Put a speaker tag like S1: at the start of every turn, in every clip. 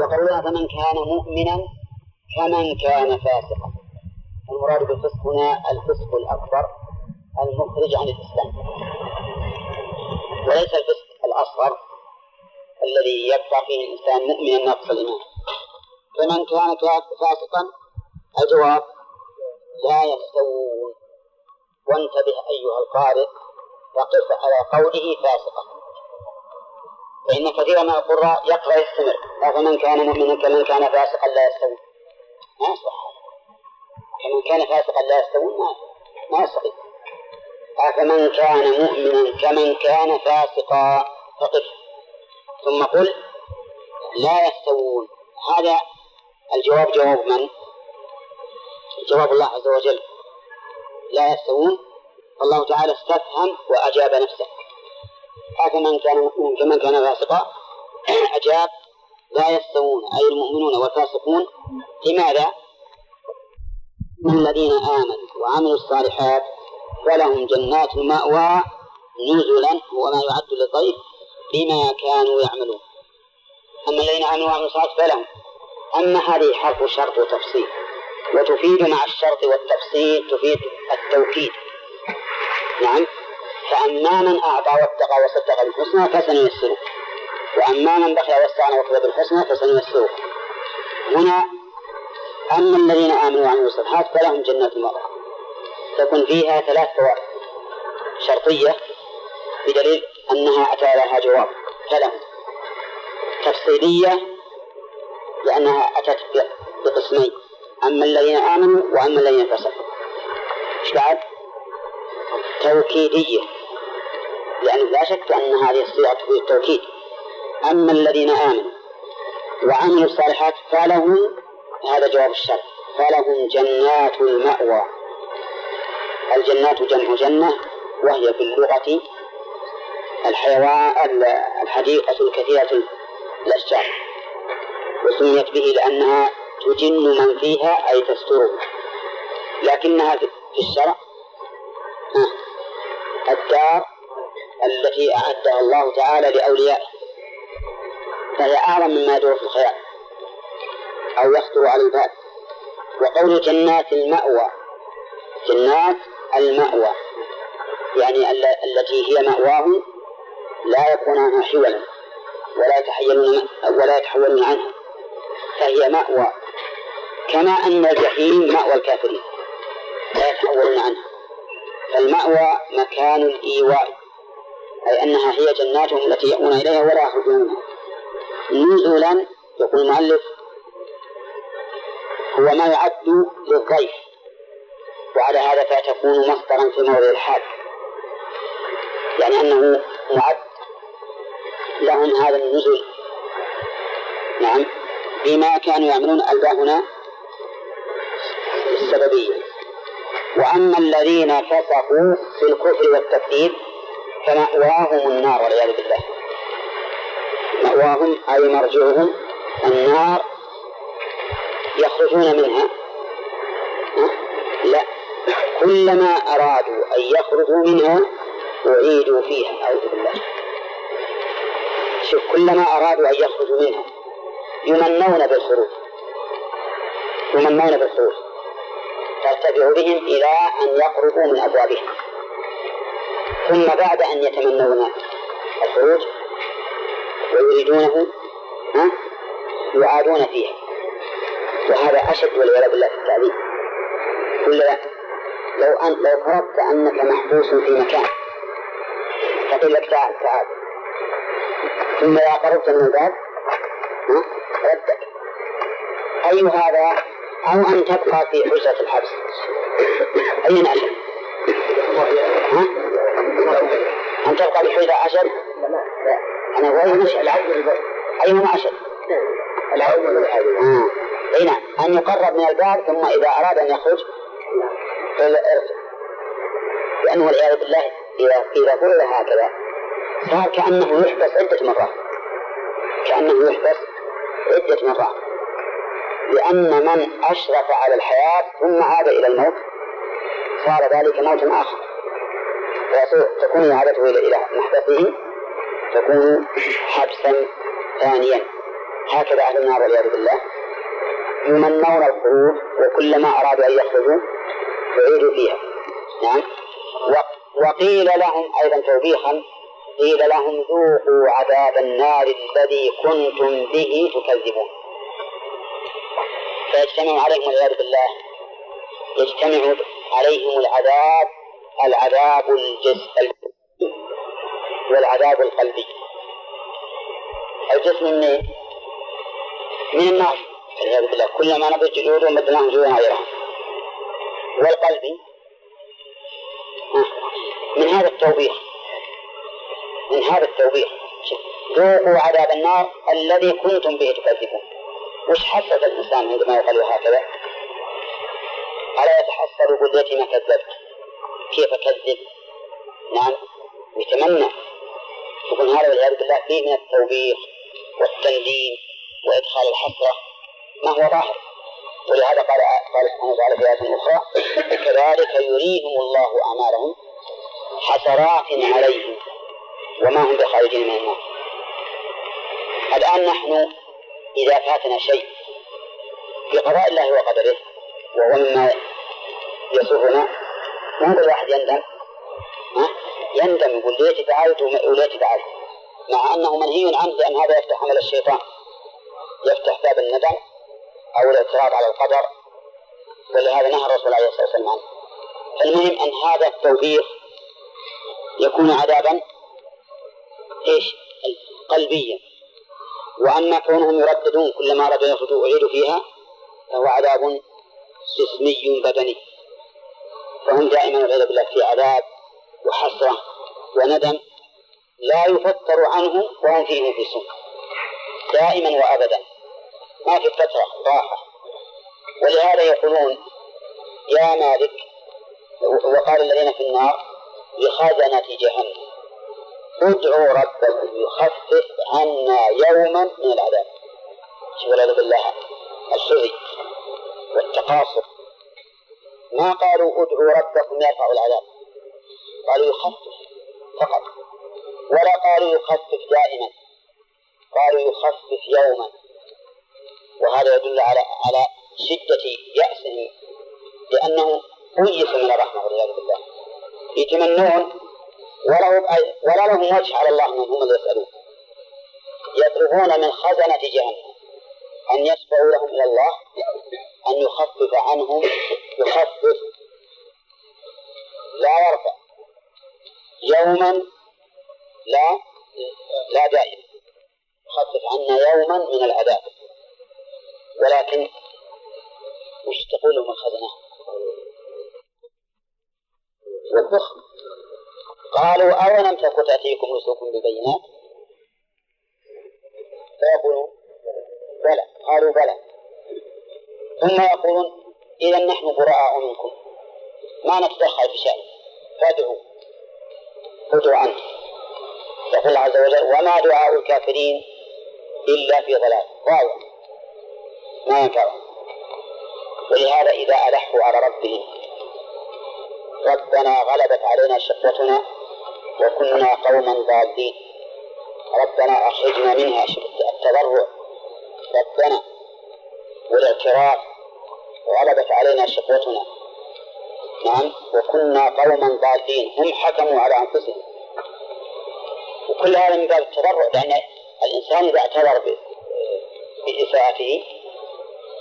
S1: وقولنا فمن كان مؤمنا كمن كان فاسقا. المراد بالفسق هنا الفسق الأكبر المخرج عن الإسلام. وليس الفسق الأصغر الذي يبقى فيه الإنسان مؤمنا ناقص الإيمان. فمن كان فاسقا الجواب لا يستوون. وانتبه أيها القارئ وقف على قوله فاسقا. فإن كثيرا من القراء يقرأ يستمر. فمن كان مؤمنا كمن كان فاسقا لا يستوون ما يصح. كمن كان فاسقا لا يستوون ما ما يستطيع أفمن كان مؤمنا كمن كان فاسقا فقف. ثم قل لا يستوون. هذا الجواب جواب من؟ جواب الله عز وجل. لا يستوون. الله تعالى استفهم وأجاب نفسه. أفمن كان كمن كان فاسقا أجاب لا يستوون أي المؤمنون والفاسقون. لماذا؟ الذين آمنوا وعملوا الصالحات فلهم جنات المأوى نزلا هو ما يعد للضيف بما كانوا يعملون. أما الذين آمنوا وعملوا الصالحات فلهم. أما هذه حرف شرط وتفصيل. وتفيد مع الشرط والتفصيل تفيد التوكيد نعم. فأما من أعطى واتقى وصدق بالحسنى فسنيسره. وأما من بخل واستغنى وكذب بالحسنى فسنيسره. هنا أما الذين آمنوا وعملوا الصالحات فلهم جنات المأوى تكون فيها ثلاث فوائد شرطية بدليل أنها أتى لها جواب. فلهم. تفصيلية لأنها أتت بقسمين. أما الذين آمنوا وأما الذين فسقوا. إيش بعد؟ توكيدية. لأن لا شك أن هذه الصيغة تفيد التوكيد أما الذين آمنوا وعملوا الصالحات فلهم هذا جواب الشرط فلهم جنات المأوى. الجنات جمع جنة وهي في اللغة الحيوان الحديقة الكثيرة الأشجار. وسميت به لأنها تجن من فيها أي تستره. لكنها في الشرع الدار التي أعدها الله تعالى لأوليائه فهي أعظم مما يدور في الخيال أو يخطر على البال. وقول جنات المأوى جنات المأوى يعني التي هي مأواهم لا يكون عنها حولا ولا يتحيلون ولا يتحولون عنها فهي مأوى كما أن الجحيم مأوى الكافرين لا يتحولون عنها. فالمأوى مكان الإيواء. أي أنها هي جناتهم التي يأوون إليها ولا يخرجون. منها نزلا يقول المؤلف هو ما يعد للضيف. وعلى هذا فتكون مصدرا في موضع الحال يعني أنه معد لهم هذا النزل نعم. بما كانوا يعملون ألباه هنا السببية. وأما الذين فسقوا في الكفر والتكذيب فمأواهم النار والعياذ بالله. مأواهم أي مرجعهم النار يخرجون منها. لا. كلما أرادوا أن يخرجوا منها أعيدوا فيها. أعوذ بالله. شوف كلما أرادوا أن يخرجوا منها يمنون بالخروج. يمنون بالخروج. ترتفع بهم إلى أن يقربوا من أبوابها ثم بعد أن يتمنون الخروج ويريدونه ها؟ يعادون فيها. وهذا أشد والعياذ بالله في التعذيب ولا لو أن لو فرضت أنك محبوس في مكان. فقيل لك تعال تعال. ثم إذا قربت من الباب ردك. أي هذا؟ أو أن تبقى في حجرة الحبس. أي أشد ها؟ أن في حجرة أشد أنا أشد أيهما آه. اي نعم ان يقرب من الباب ثم اذا اراد ان يخرج ارجع لأنه والعياذ بالله اذا اذا فرض هكذا صار كانه يحبس عده مرات كانه يحبس عده مرات لأن من أشرف على الحياة ثم عاد إلى الموت صار ذلك موتا آخر تكون عادته إلى محبسه تكون حبسا ثانيا. هكذا أهل النار والعياذ بالله. يمنون الخروج وكلما أرادوا أن يخرجوا يعيدوا فيها. نعم. وقيل لهم أيضا توبيخا قيل لهم ذوقوا عذاب النار الذي كنتم به تكذبون. فيجتمع عليهم والعياذ بالله يجتمع عليهم العذاب العذاب الجسم والعذاب القلبي. الجسم من من النار والعياذ بالله كلما نضج جلودهم بدلناهم جلودا غيرها والقلبي من هذا التوبيخ من هذا التوبيخ. ذوقوا عذاب النار الذي كنتم به تكذبون. وش حسد الإنسان عندما يقال هكذا؟ ألا يتحسر قدرتي ما كذبت؟ كيف أكذب نعم يتمنى يقول هذا والعياذ بالله فيه من التوبيخ والتنديم وإدخال الحسرة. ما هو ظاهر؟ ولهذا قال قال سبحانه وتعالى في آية أخرى كذلك يريهم الله أعمالهم حسرات عليهم وما هم بخارجين من النار. الآن نحن إذا فاتنا شيء في قضاء الله وقدره وهو مما يسرنا ماذا الواحد يندم؟ ها؟ يندم يقول ليت فعلت وليت فعلت مع أنه منهي عنه لأن هذا يفتح عمل الشيطان يفتح باب الندم أو الاعتراض على القدر ولهذا نهى الرسول عليه الصلاة والسلام عنه فالمهم أن هذا التوبيخ يكون عذابا إيش؟ قلبيا وأما كونهم يرددون كلما يخرجوا اعيدوا فيها فهو عذاب جسمي بدني فهم دائما والعياذ بالله في عذاب وحسرة وندم لا يفتر عنه وهم فيه مبلسون. دائما وابدا. ما في فترة راحة. ولهذا يقولون يا مالك وقال الذين في النار لخزنة جهنم. ادعوا ربكم يخفف عنا يوما من العذاب. والعياذ بالله الحزي والتقاصر. ما قالوا ادعوا ربكم يرفع العذاب. قالوا يخفف فقط. ولا قالوا يخفف دائما. قالوا يخفف يوما. وهذا يدل على على شدة يأسهم لأنه أيس من الرحمة والعياذ بالله. يتمنون ولا لهم وجه على الله انهم هم اللي يسألون. يطلبون من خزنة جهنم أن يشفعوا لهم إلى الله أن يخفف عنهم يخفف. لا يرفع. يوما لا لا دائما يخفف عنا يوما من العذاب. ولكن وش تقول لهم الخزنة والبخل قالوا أولم تكن تأتيكم رسلكم ببينات؟ فيقولون بلى. قالوا بلى. ثم يقولون إذا نحن براء منكم. ما نتدخل في شأن. فادعوا. خذوا عنه. يقول عز وجل وما دعاء الكافرين إلا في ضلال. واضح. ما ينفعهم ولهذا إذا ألحوا على ربهم ربنا غلبت علينا شقوتنا وكنا قوما ضالين. ربنا أخرجنا منها. التضرع. ربنا والاعتراف. غلبت علينا شقوتنا نعم وكنا قوما ضالين. هم حكموا على أنفسهم. وكل هذا من باب التضرع لأن الإنسان إذا اعتذر بإساءته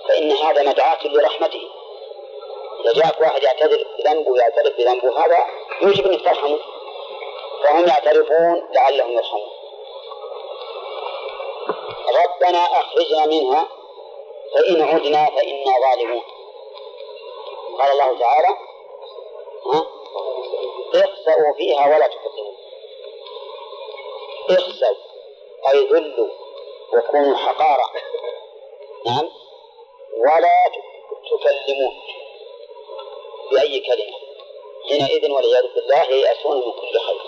S1: فإن هذا مدعاة لرحمته. إذا جاءك واحد يعتذر بذنبه يعترف بذنبه هذا يوجب أن ترحمه. فهم يعترفون لعلهم يرحمون. ربنا أخرجنا منها. فإن عدنا فإنا ظالمون. قال الله تعالى ها؟ اخسأوا فيها ولا تكذبون اخسأوا أي ذلوا وكونوا حقارا نعم. ولا تكلمون. بأي كلمة؟ حينئذ والعياذ بالله ييأسون من كل خير.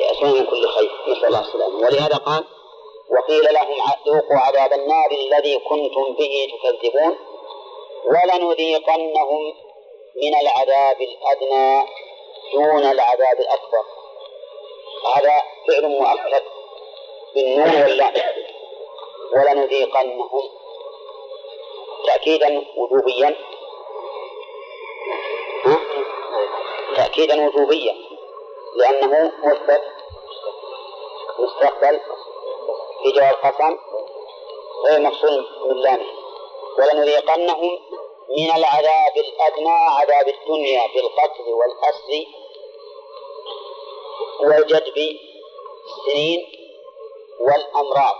S1: يأسون من كل خير. نسأل الله السلامة. ولهذا قال وقيل لهم ذوقوا عذاب النار الذي كنتم به تكذبون ولنذيقنهم من العذاب الأدنى دون العذاب الأكبر. هذا فعل مؤكد بالنون واللام. ولنذيقنهم. تأكيدا وجوبيا. تأكيدا وجوبيا. لأنه مثبت مستقبل. في جواب القسم غير من لامه ولنذيقنهم من العذاب الأدنى عذاب الدنيا في القتل والأسر والجدب السنين والأمراض.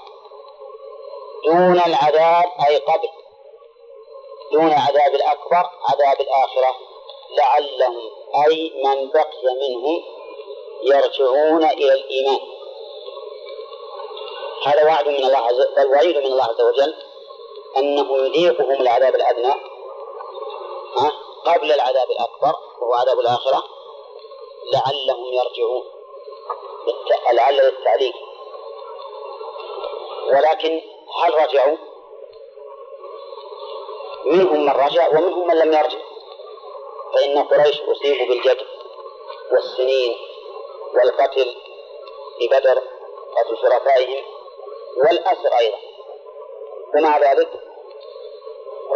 S1: دون العذاب أي قبل دون عذاب الأكبر عذاب الآخرة. لعلهم أي من بقي منهم يرجعون إلى الإيمان. هذا وعد من الله عز بل وعيد من الله عز وجل أنه يذيقهم العذاب الأدنى قبل العذاب الأكبر وهو عذاب الآخرة لعلهم يرجعون. لعل للتعليم ولكن هل رجعوا؟ منهم من رجع ومنهم من لم يرجع. فإن قريش أصيبوا بالجد والسنين والقتل في بدر قتل شرفائهم. والأسر أيضا. ومع ذلك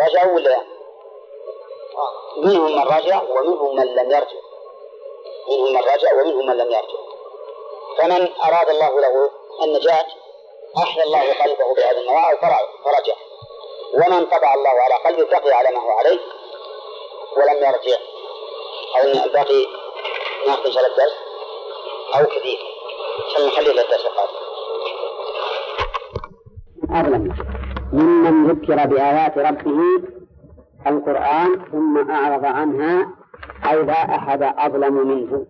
S1: رجعوا ولا منهم من رجع ومنهم من لم يرجع. منهم من رجع ومنهم من لم يرجع. فمن أراد الله له النجاة أحيا الله قلبه بهذا النواة فرجع. ومن طبع الله على قلبه بقي على ما هو عليه ولم يرجع. أو الباقي ناخذ إن شاء الله الدرس أو كثير عشان نخلي للدرس القادم.
S2: أظلم ممن ذكر بآيات ربه القرآن ثم أعرض عنها أي لا أحد أظلم منه.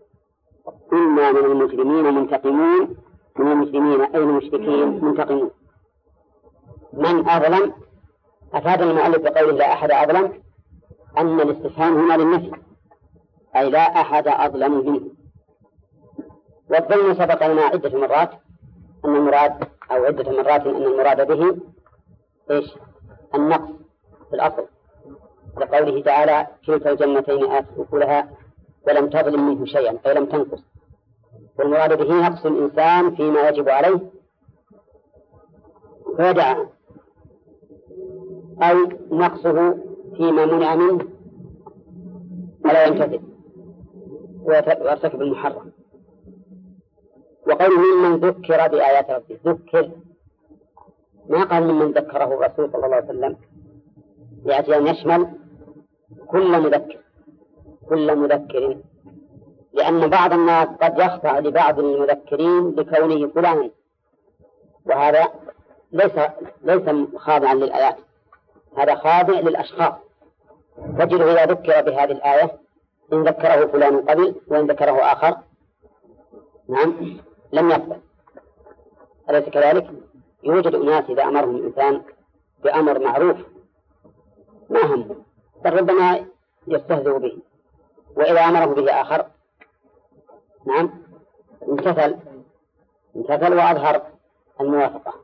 S2: إنا من المجرمين منتقمون. من المسلمين أي المشركين منتقمون. من أظلم؟ أفاد المؤلف بقوله لا أحد أظلم؟ أن الاستفهام هنا للنفي. أي لا أحد أظلم منه. والظلم سبق لنا عدة مرات أن المراد أو عدة مرات أن المراد به إيش؟ النقص في الأصل. لقوله تعالى كلتا الجنتين آتت أكلها ولم تظلم منه شيئا أي لم تنقص. والمراد به نقص الإنسان فيما يجب عليه فيدع أو نقصه فيما منع منه ولا يمتثل ويرتكب المحرم. وقوله ممن ذكر بآيات ربه ذكر. ما قال ممن ذكره الرسول صلى الله عليه وسلم يأتي أن يشمل كل مذكر كل مذكر. لأن بعض الناس قد يخضع لبعض المذكرين لكونه فلانا وهذا ليس ليس خاضعا للآيات هذا خاضع للأشخاص. تجده إذا ذكر بهذه الآية إن ذكره فلان قبل وإن ذكره آخر نعم. لم يقبل. أليس كذلك؟ يوجد أناس إذا أمرهم الإنسان بأمر معروف. ما هم؟ بل ربما يستهزئ به. وإذا أمره به آخر نعم امتثل امتثل وأظهر الموافقة.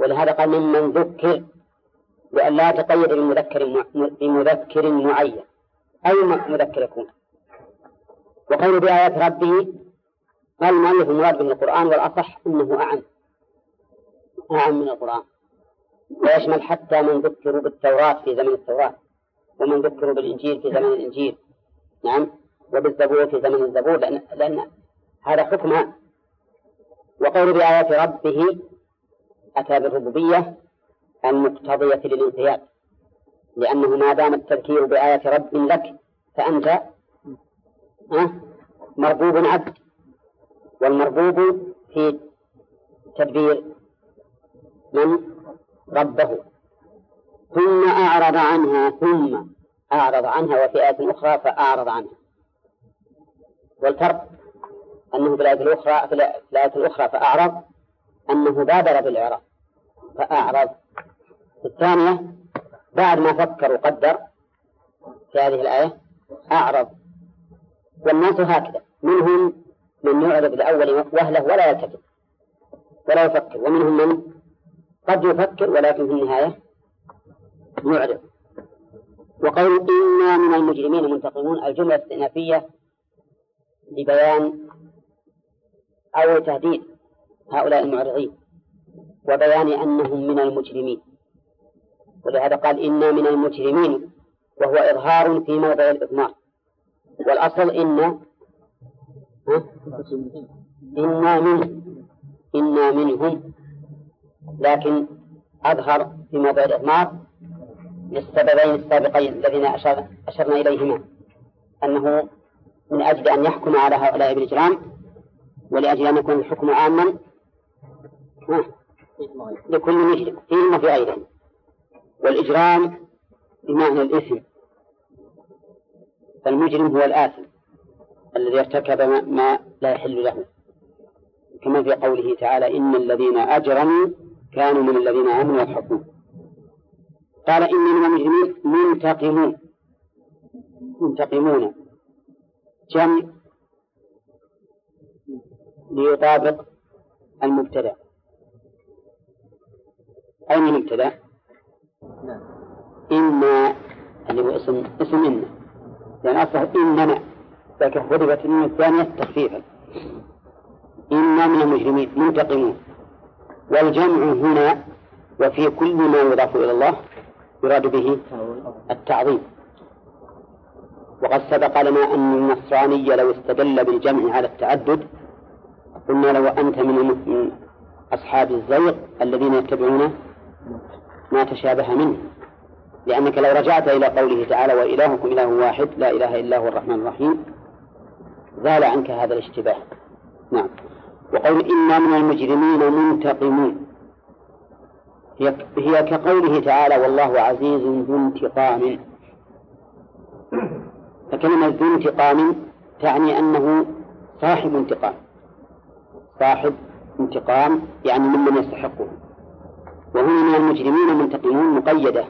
S2: ولهذا قال ممن ذكر بأن لا تقيد بمذكر بمذكر معين أي مذكر يكون؟ وقول بآيات ربه قال المؤلف المراد به القرآن والأصح أنه أعم. أعم من القرآن. ويشمل حتى من ذكروا بالتوراة في زمن التوراة ومن ذكروا بالإنجيل في زمن الإنجيل. نعم. وبالزبور في زمن الزبور لأن, لأن هذا حكمها وقول بآيات ربه أتى بالربوبية المقتضية للانقياد. لأنه ما دام التذكير بآيات رب لك فأنت مربوب عبد. والمربوب في تدبير من ربه. ثم أعرض عنها ثم أعرض عنها وفي آية أخرى فأعرض عنها. والفرق أنه في الآية الأخرى في الآية الأخرى فأعرض أنه بادر بالإعراض. فأعرض. الثانية بعد ما فكر وقدر في هذه الآية أعرض. والناس هكذا منهم من يعرض الأول وهله ولا يلتفت ولا يفكر ومنهم من قد يفكر ولكن في النهاية يعرض وقول إنا من المجرمين منتقمون الجملة الاستئنافية لبيان أو تهديد هؤلاء المعرضين وبيان أنهم من المجرمين. ولهذا قال إنا من المجرمين وهو إظهار في موضع الإضمار. والأصل إن إنا منه إنا منهم لكن أظهر في موضع الإضمار للسببين السابقين الذين أشر أشرنا إليهما أنه من أجل أن يحكم على هؤلاء بالإجرام ولأجل أن يكون الحكم عاما لكل مشرك فيهم وفي غيرهم والإجرام بمعنى الإثم فالمجرم هو الآثم. الذي ارتكب ما لا يحل له. كما في قوله تعالى إن الذين أجرموا كانوا من الذين آمنوا يضحكون قال إني من المجرمين منتقمون. منتقمون. جمع ليطابق المبتدأ. أين المبتدأ؟ إما اللي هو اسم اسم إن لأن أصله إننا لكن حذفت النون الثانية تخفيفا. إنا من المجرمين منتقمون. والجمع هنا وفي كل ما يضاف إلى الله يراد به التعظيم. وقد سبق لنا أن النصراني لو استدل بالجمع على التعدد قلنا لو أنت من أصحاب الزيغ الذين يتبعون ما تشابه منه. لأنك لو رجعت إلى قوله تعالى وإلهكم إله واحد لا إله إلا هو الرحمن الرحيم. زال عنك هذا الاشتباه. نعم. وقول إنا من المجرمين منتقمون. هي, كقوله تعالى والله عزيز ذو انتقام. فكلمة ذو انتقام تعني أنه صاحب انتقام. صاحب انتقام يعني ممن يستحقه. وهنا من المجرمين منتقمون مقيدة.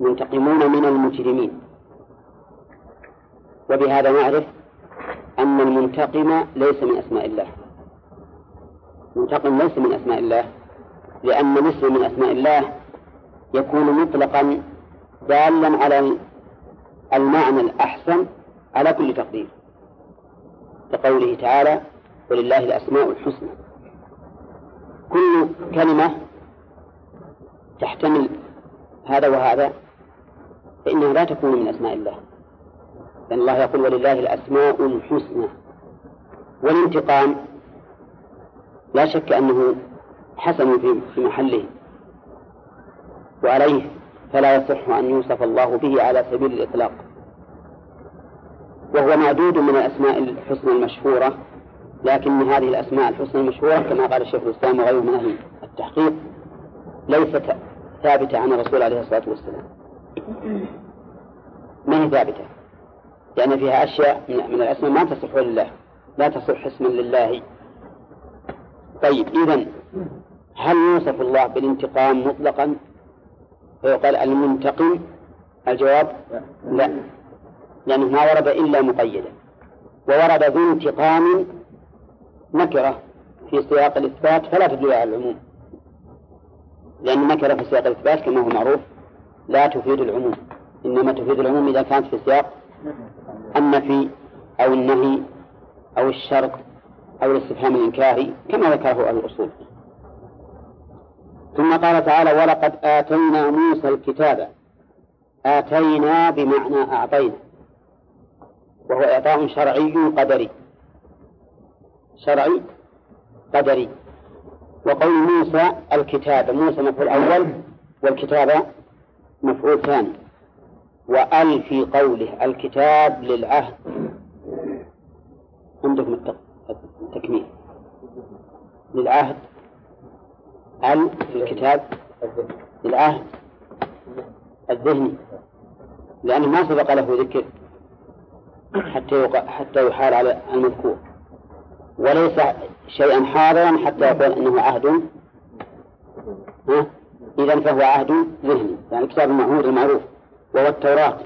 S2: منتقمون من المجرمين. وبهذا نعرف أن المنتقم ليس من أسماء الله. منتقم ليس من أسماء الله لأن الاسم من أسماء الله يكون مطلقا دالا على المعنى الأحسن على كل تقدير. كقوله تعالى ولله الأسماء الحسنى. كل كلمة تحتمل هذا وهذا فإنها لا تكون من أسماء الله. لأن الله يقول ولله الأسماء الحسنى. والانتقام لا شك أنه حسن في محله. وعليه فلا يصح أن يوصف الله به على سبيل الإطلاق. وهو معدود من الأسماء الحسنى المشهورة لكن من هذه الأسماء الحسنى المشهورة كما قال الشيخ الإسلام وغيره من أهل التحقيق ليست ثابتة عن الرسول عليه الصلاة والسلام. ما هي ثابتة؟ لأن فيها أشياء من الأسماء ما تصح لله لا تصح اسما لله. طيب إذا هل يوصف الله بالانتقام مطلقا؟ فيقال المنتقم الجواب لا. لأنه ما ورد إلا مقيدا. وورد ذو انتقام نكرة في سياق الإثبات فلا تدل على العموم. لأن نكرة في سياق الإثبات كما هو معروف لا تفيد العموم. إنما تفيد العموم إذا كانت في سياق النفي أو النهي أو الشرط أو الاستفهام الإنكاري كما ذكره أهل الأصول. ثم قال تعالى ولقد آتينا موسى الكتاب آتينا بمعنى أعطينا وهو إعطاء شرعي قدري شرعي قدري وقول موسى الكتاب موسى مفعول أول والكتاب مفعول ثاني. وأل في قوله الكتاب للعهد. عندكم التكميل للعهد. أل في الكتاب للعهد. الذهني لأنه ما سبق له ذكر حتى حتى يحال على المذكور. وليس شيئا حاضرا حتى يقول إنه عهد. اذا فهو عهد ذهني. يعني كتاب المعهود المعروف. وهو التوراة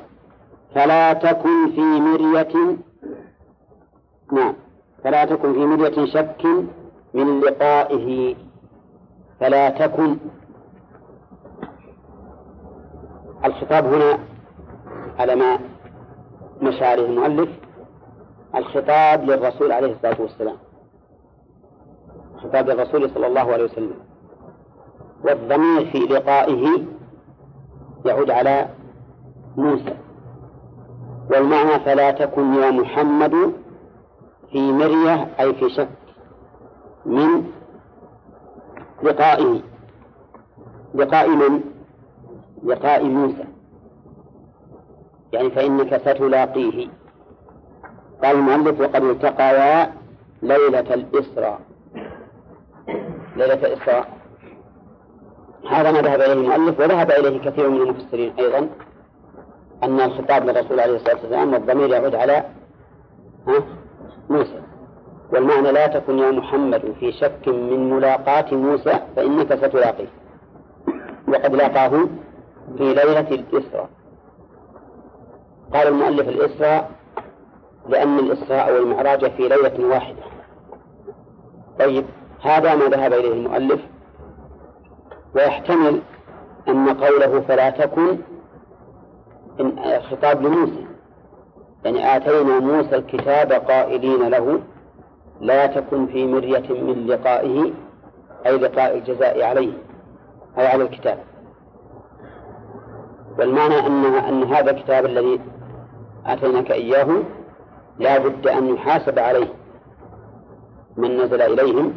S2: فلا تكن في مرية نعم. فلا تكن في مرية شك من لقائه. فلا تكن. الخطاب هنا على ما مشى عليه المؤلف. الخطاب للرسول عليه الصلاة والسلام. خطاب الرسول صلى الله عليه وسلم. والضمير في لقائه يعود على موسى. والمعنى فلا تكن يا محمد في مرية أي في شك من لقائه. لقاء من؟ لقاء موسى. يعني فإنك ستلاقيه. قال المؤلف وقد التقيا ليلة الإسراء. ليلة الإسراء. هذا ما ذهب إليه المؤلف وذهب إليه كثير من المفسرين أيضا. أن الخطاب للرسول عليه الصلاة والسلام والضمير يعود على موسى. والمعنى لا تكن يا محمد في شك من ملاقاة موسى فإنك ستلاقيه. وقد لاقاه في ليلة الإسراء. قال المؤلف الإسراء لأن الإسراء والمعراج في ليلة واحدة. طيب هذا ما ذهب إليه المؤلف. ويحتمل أن قوله فلا تكن إن خطاب لموسى. يعني آتينا موسى الكتاب قائلين له لا تكن في مرية من لقائه أي لقاء الجزاء عليه أو على الكتاب. والمعنى أنها أن هذا الكتاب الذي آتيناك إياه لا بد أن يحاسب عليه من نزل إليهم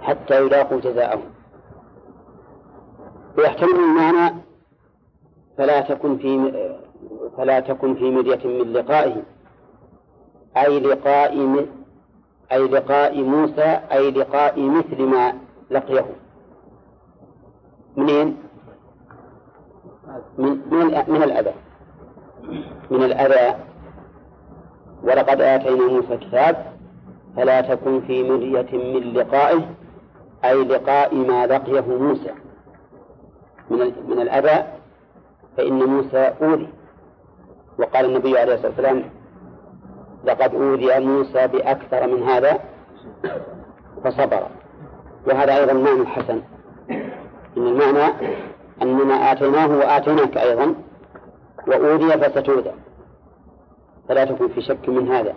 S2: حتى يلاقوا جزاءهم ويحتمل المعنى فلا تكن في فلا تكن في مرية من لقائه. أي لقاء أي لقاء موسى أي لقاء مثل ما لقيه. منين؟ من من من الأذى. من الأذى. ولقد آتينا موسى كتاب فلا تكن في مرية من لقائه أي لقاء ما لقيه موسى. من من الأذى. فإن موسى أوذي وقال النبي عليه الصلاة والسلام لقد أوذي موسى بأكثر من هذا فصبر. وهذا أيضا معنى حسن. إن المعنى أننا آتيناه وآتيناك أيضا وأوذي فستوذى فلا تكن في شك من هذا.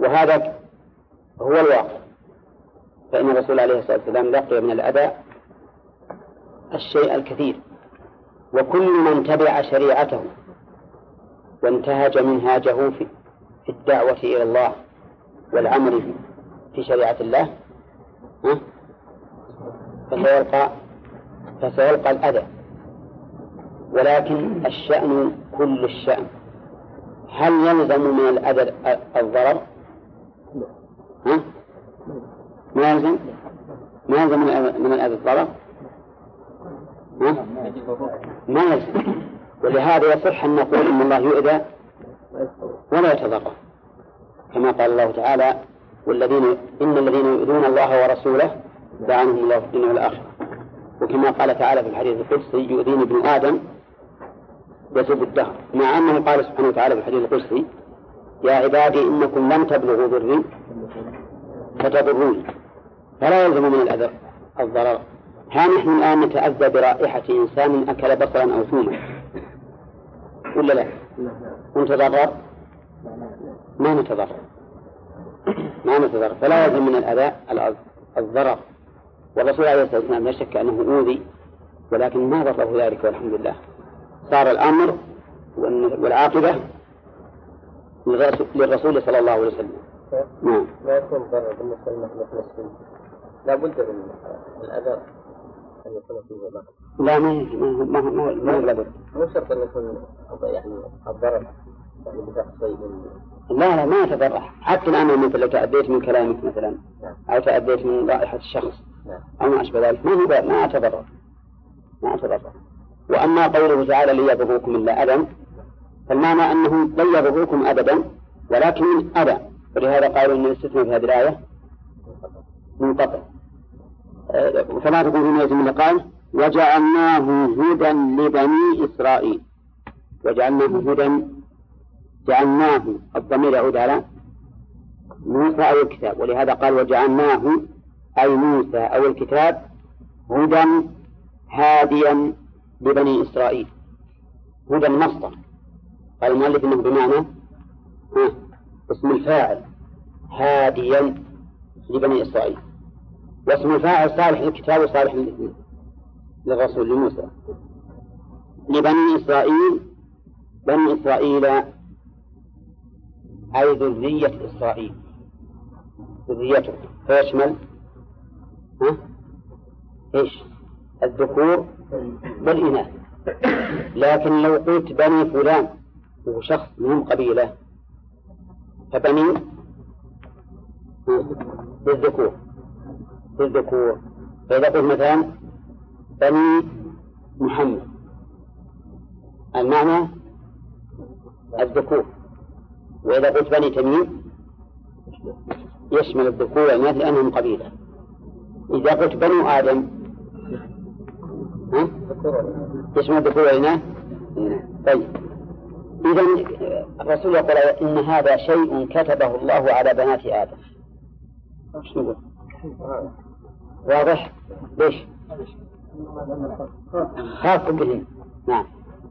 S2: وهذا هو الواقع. فإن الرسول عليه الصلاة والسلام لقي من الأذى الشيء الكثير. وكل من تبع شريعته وانتهج منهاجه في الدعوة إلى الله والعمل في شريعة الله فسيلقى فسيلقى الأذى ولكن الشأن كل الشأن هل يلزم من الأذى الضرر؟ ها؟ ما يلزم؟ ما يلزم من الأذى الضرر؟ ما يلزم ولهذا يصح أن نقول إن الله يؤذى ولا يتضرر. كما قال الله تعالى والذين إن الذين يؤذون الله ورسوله لعنهم الله في الدنيا والآخرة. وكما قال تعالى في الحديث القدسي يؤذيني ابن آدم يسب الدهر. مع أنه قال سبحانه وتعالى في الحديث القدسي يا عبادي إنكم لم تبلغوا ضري فتضروني. فلا يلزم من الأذى الضرر. ها نحن الآن نتأذى برائحة إنسان أكل بصرا أو ثوما. ولا لا؟ ونتضرر؟ ما نتضرر. ما نتضرر. فلا يلزم من الأذى الضرر. والرسول عليه الصلاة والسلام لا شك أنه أوذي ولكن ما ضره ذلك والحمد لله. صار الأمر والعاقبة للرسول صلى الله عليه وسلم.
S3: نعم. لا يكون ضرر بالنسبة مسلم لا بد من الأذى. أن يكون فيه
S2: لا ما ما ما ما ما
S3: مو شرط أن يكون يعني الضرر يعني من
S2: لا لا ما يتضرر. حتى الآن مثل لو تأديت من كلامك مثلا أو تأديت من رائحة الشخص أو ما أشبه ذلك. ما هو ما أتضرر. ما أتضرر. وأما قوله تعالى ليضروكم إلا أذى فالمعنى أنهم لن يضروكم أبدا ولكن من أذى. ولهذا قالوا أن الاستثناء في هذه الآية منقطع. فلا تكون في نية من قال وجعلناه هدى لبني إسرائيل. وجعلناه هدى جعلناه الضمير يعود على موسى أو الكتاب. ولهذا قال وجعلناه أي موسى أو الكتاب هدى هاديا لبني إسرائيل. هدى المصدر. قال المؤلف إنه بمعنى اسم الفاعل هاديا لبني إسرائيل. واسم الفاعل صالح للكتاب وصالح للرسول لموسى. لبني إسرائيل بني إسرائيل أي ذرية إسرائيل. ذريته. فيشمل ها؟ إيش؟ الذكور والإناث. لكن لو قلت بني فلان وهو شخص من قبيلة فبني للذكور. للذكور فإذا قلت مثلا بني محمد المعنى الذكور. وإذا قلت بني تميم يشمل الذكور والإناث لأنهم قبيلة. إذا قلت بنو آدم ها؟ يشمل الذكور والإناث طيب. إذا الرسول يقول إن هذا شيء كتبه الله على بنات آدم. إيش نقول؟ واضح؟ ليش؟ خاص بهم نعم.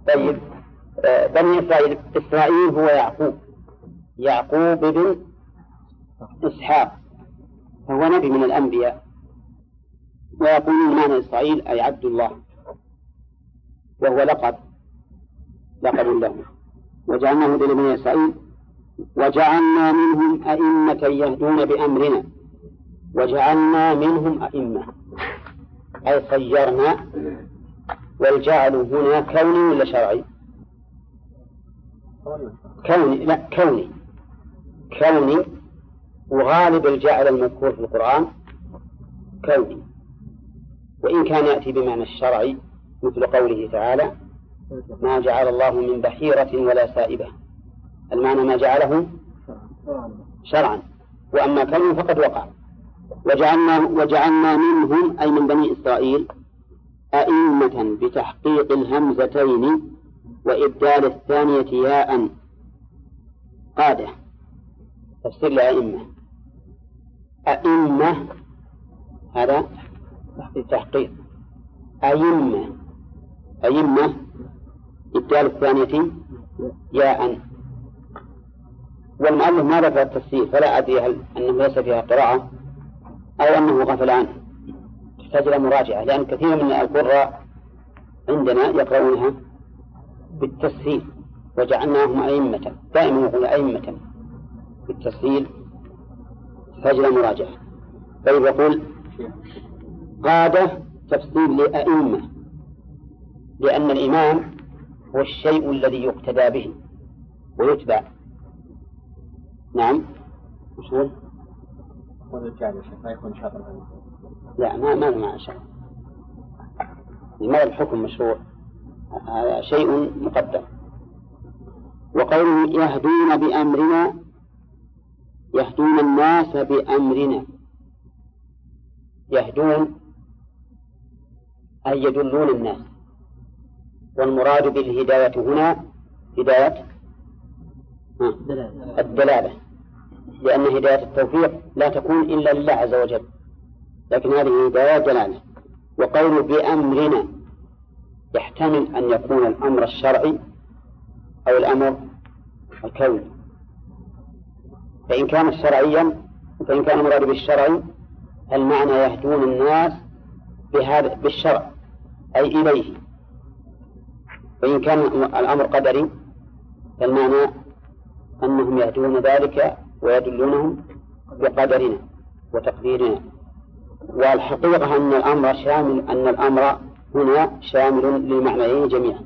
S2: طيب آه، بني إسرائيل إسرائيل هو يعقوب. يعقوب بن إسحاق. فهو نبي من الأنبياء. ويقولون معنى إسرائيل أي عبد الله. وهو لقب. لقب له. وجعلناه لبني إسرائيل. وجعلنا منهم أئمة يهدون بأمرنا. وجعلنا منهم أئمة. أي صيرنا والجعل هنا كوني ولا شرعي؟ كوني لا كوني. كوني وغالب الجعل المذكور في القرآن كوني. وإن كان يأتي بمعنى الشرعي مثل قوله تعالى ما جعل الله من بحيرة ولا سائبة. المعنى ما جعله؟ شرعا. وأما كونه فقد وقع. وجعلنا وجعلنا منهم أي من بني إسرائيل أئمة بتحقيق الهمزتين وإبدال الثانية ياء قادة. تفسير لأئمة. أئمة هذا تحقيق أئمة. أئمة إبدال الثانية ياء. والمؤلف ما ذكر التفسير فلا أدري هل أنه ليس فيها قراءة. أو أنه غفل عنه تحتاج إلى مراجعة لأن كثير من القراء عندنا يقرؤونها بالتسهيل وجعلناهم أئمة دائما يقول أئمة بالتسهيل. تحتاج إلى مراجعة. طيب يقول قادة تفسير لأئمة لأن الإمام هو الشيء الذي يقتدى به ويتبع. نعم.
S3: ما يكون
S2: لا ما ما معنى شرع لماذا الحكم مشروع. هذا شيء مقدر وقوله يهدون بأمرنا يهدون الناس بأمرنا. يهدون أي يدلون الناس. والمراد بالهداية هنا هداية؟ الدلالة. لأن هداية التوفيق لا تكون إلا لله عز وجل. لكن هذه هداية دلالة. وقول بأمرنا يحتمل أن يكون الأمر الشرعي أو الأمر الكوني فإن كان شرعيا فإن كان المراد بالشرع المعنى يهدون الناس بهذا بالشرع أي إليه. وإن كان الأمر قدري فالمعنى أنهم يهدون ذلك ويدلونهم بقدرنا وتقديرنا. والحقيقة أن الأمر شامل أن الأمر هنا شامل للمعنيين جميعا.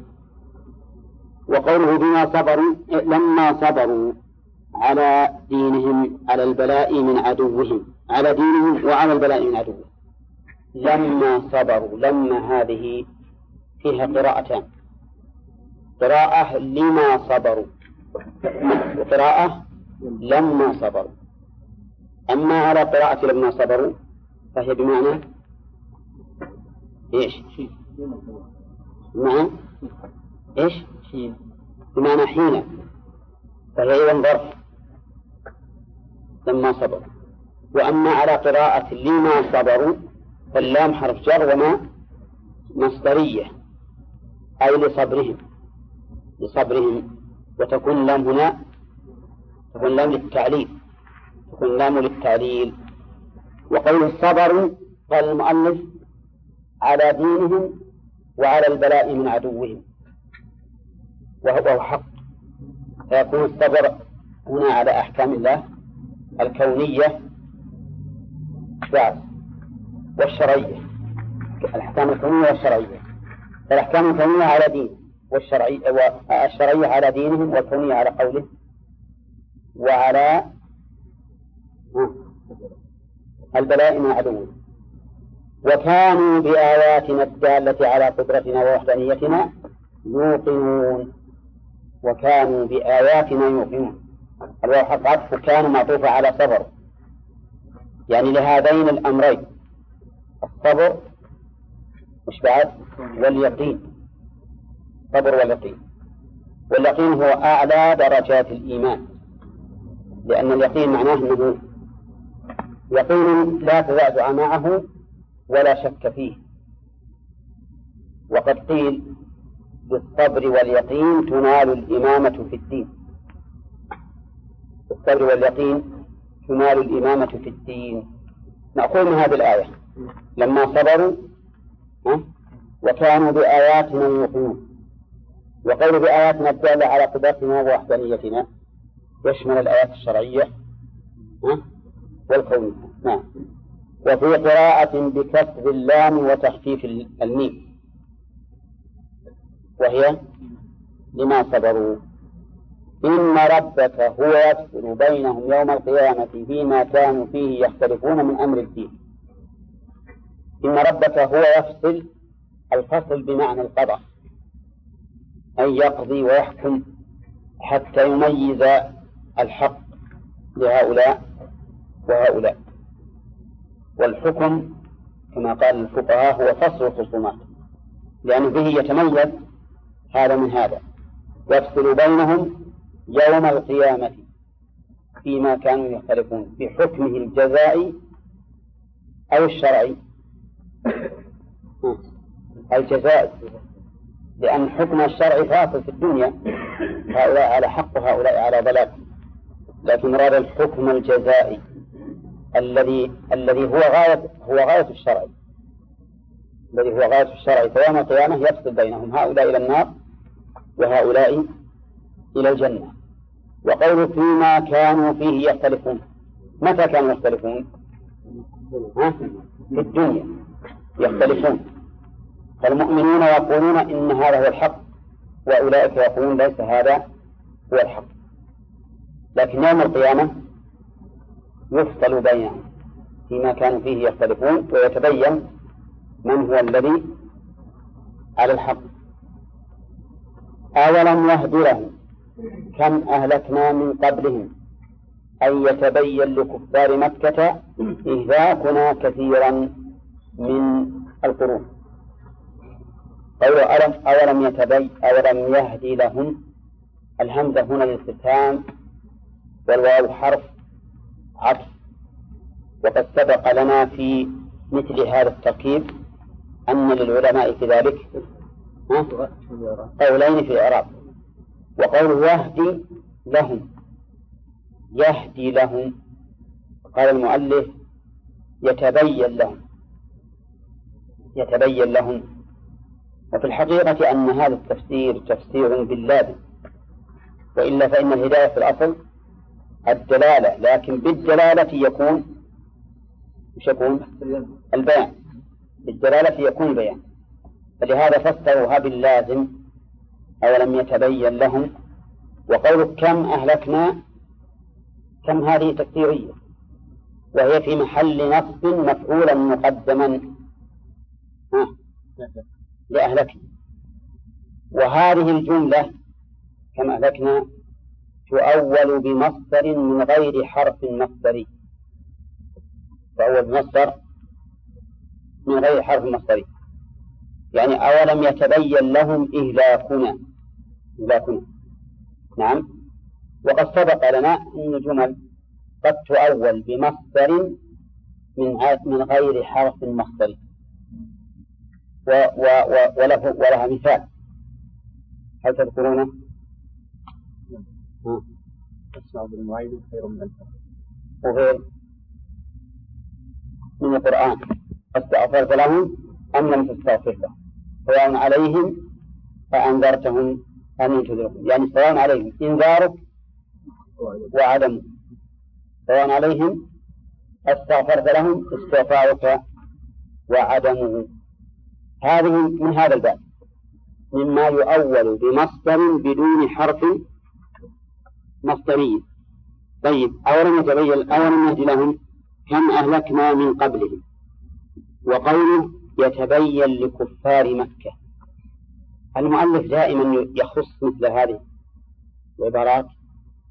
S2: وقوله بما صبروا لما صبروا على دينهم على البلاء من عدوهم على دينهم وعلى البلاء من عدوهم. لما صبروا لما هذه فيها قراءتان قراءة لما صبروا. وقراءة لما صبروا. أما على قراءة لما صبروا فهي بمعنى إيش؟ بمعنى إيش؟ بمعنى حين. فهي أيضا ظرف. لما صبروا. وأما على قراءة لما صبروا فاللام حرف جر وما مصدرية. أي لصبرهم. لصبرهم. وتكون لام هنا تكون لام للتعليل تكون لام للتعليل. وقول الصبر قال المؤلف على دينهم وعلى البلاء من عدوهم. وهو حق. فيكون الصبر هنا على أحكام الله الكونية والشرعية. الأحكام الكونية والشرعية. الأحكام الكونية على دين والشرعية والشرعية على دينهم والكونية على قوله وعلى البلاء من عدوهم وكانوا بآياتنا الدالة على قدرتنا ووحدانيتنا يوقنون. وكانوا بآياتنا يوقنون. الواو حق عطف كان معطوفة على صبر. يعني لهذين الأمرين. الصبر مش بعد واليقين. الصبر واليقين. واليقين هو أعلى درجات الإيمان. لأن اليقين معناه أنه يقين لا تزعزع معه ولا شك فيه. وقد قيل بالصبر واليقين تنال الإمامة في الدين. بالصبر واليقين تنال الإمامة في الدين. نأخذ من هذه الآية. لما صبروا وكانوا بآياتنا يوقنون. وقول بآياتنا الدالة على قدرتنا ووحدانيتنا يشمل الآيات الشرعية؟ والكونية نعم. وفي قراءة بكسر اللام وتخفيف الميم. وهي لما صبروا. إن ربك هو يفصل بينهم يوم القيامة فيما كانوا فيه يختلفون من أمر الدين. إن ربك هو يفصل الفصل بمعنى القضاء. أن يقضي ويحكم حتى يميز الحق لهؤلاء وهؤلاء. والحكم كما قال الفقهاء هو فصل الخصومات لأنه به يتميز هذا من هذا. يفصل بينهم يوم القيامة فيما كانوا يختلفون بحكمه الجزائي أو الشرعي. الجزائي لأن حكم الشرع فاصل في الدنيا. هؤلاء على حق وهؤلاء على ضلال. لكن أراد الحكم الجزائي الذي الذي هو غاية هو غاية الشرع. الذي هو غاية الشرع. فيوم القيامة يفصل بينهم. هؤلاء إلى النار وهؤلاء إلى الجنة. وقول فيما كانوا فيه يختلفون. متى كانوا يختلفون؟ ها؟ في الدنيا. يختلفون. فالمؤمنون يقولون إن هذا هو الحق وأولئك يقولون ليس هذا هو الحق. لكن يوم القيامة يفصل بينهم فيما كانوا فيه يختلفون ويتبين من هو الذي على الحق. أولم يهد لهم كم أهلكنا من قبلهم أن يتبين لكفار مكة إهلاكنا كثيرا من القرون. قول ألم أولم يتبين أولم يهدي لهم الهمزة هنا للاستفهام والواو حرف عطف. وقد سبق لنا في مثل هذا التركيب أن للعلماء في ذلك قولين في الإعراب. وقوله يهدي لهم يهدي لهم. قال المؤلف يتبين لهم يتبين لهم. وفي الحقيقة أن هذا التفسير تفسير باللازم وإلا فإن الهداية في الأصل الدلالة لكن بالدلالة يكون مش يكون؟ البيان. بالدلالة يكون بيان. فلهذا فسروها باللازم أولم يتبين لهم وقول كم أهلكنا كم هذه تكثيرية وهي في محل نصب مفعولا مقدما. لأهلكنا. وهذه الجملة كم أهلكنا؟ تؤول بمصدر من غير حرف مصدري تؤول بمصدر من غير حرف مصدري يعني أولم يتبين لهم إهلاكنا. إهلاكنا. نعم. وقد سبق لنا أن جمل قد تؤول بمصدر من من غير حرف مصدري و و و وله ولها مثال. هل تذكرونه؟
S3: بالمعيد خير من
S2: وغير من القرآن استغفرت لهم أم لم تستغفر لهم سواء عليهم فأنذرتهم أم تنذرهم يعني سواء عليهم إنذارك وعدمه سواء عليهم استغفرت لهم استغفارك وعدمه هذه من هذا الباب. مما يؤول بمصدر بدون حرف مصدري طيب أولم يتبين أولم يهد لهم كم أهلكنا من قبلهم. وقوله يتبين لكفار مكة. المؤلف دائما يخص مثل هذه العبارات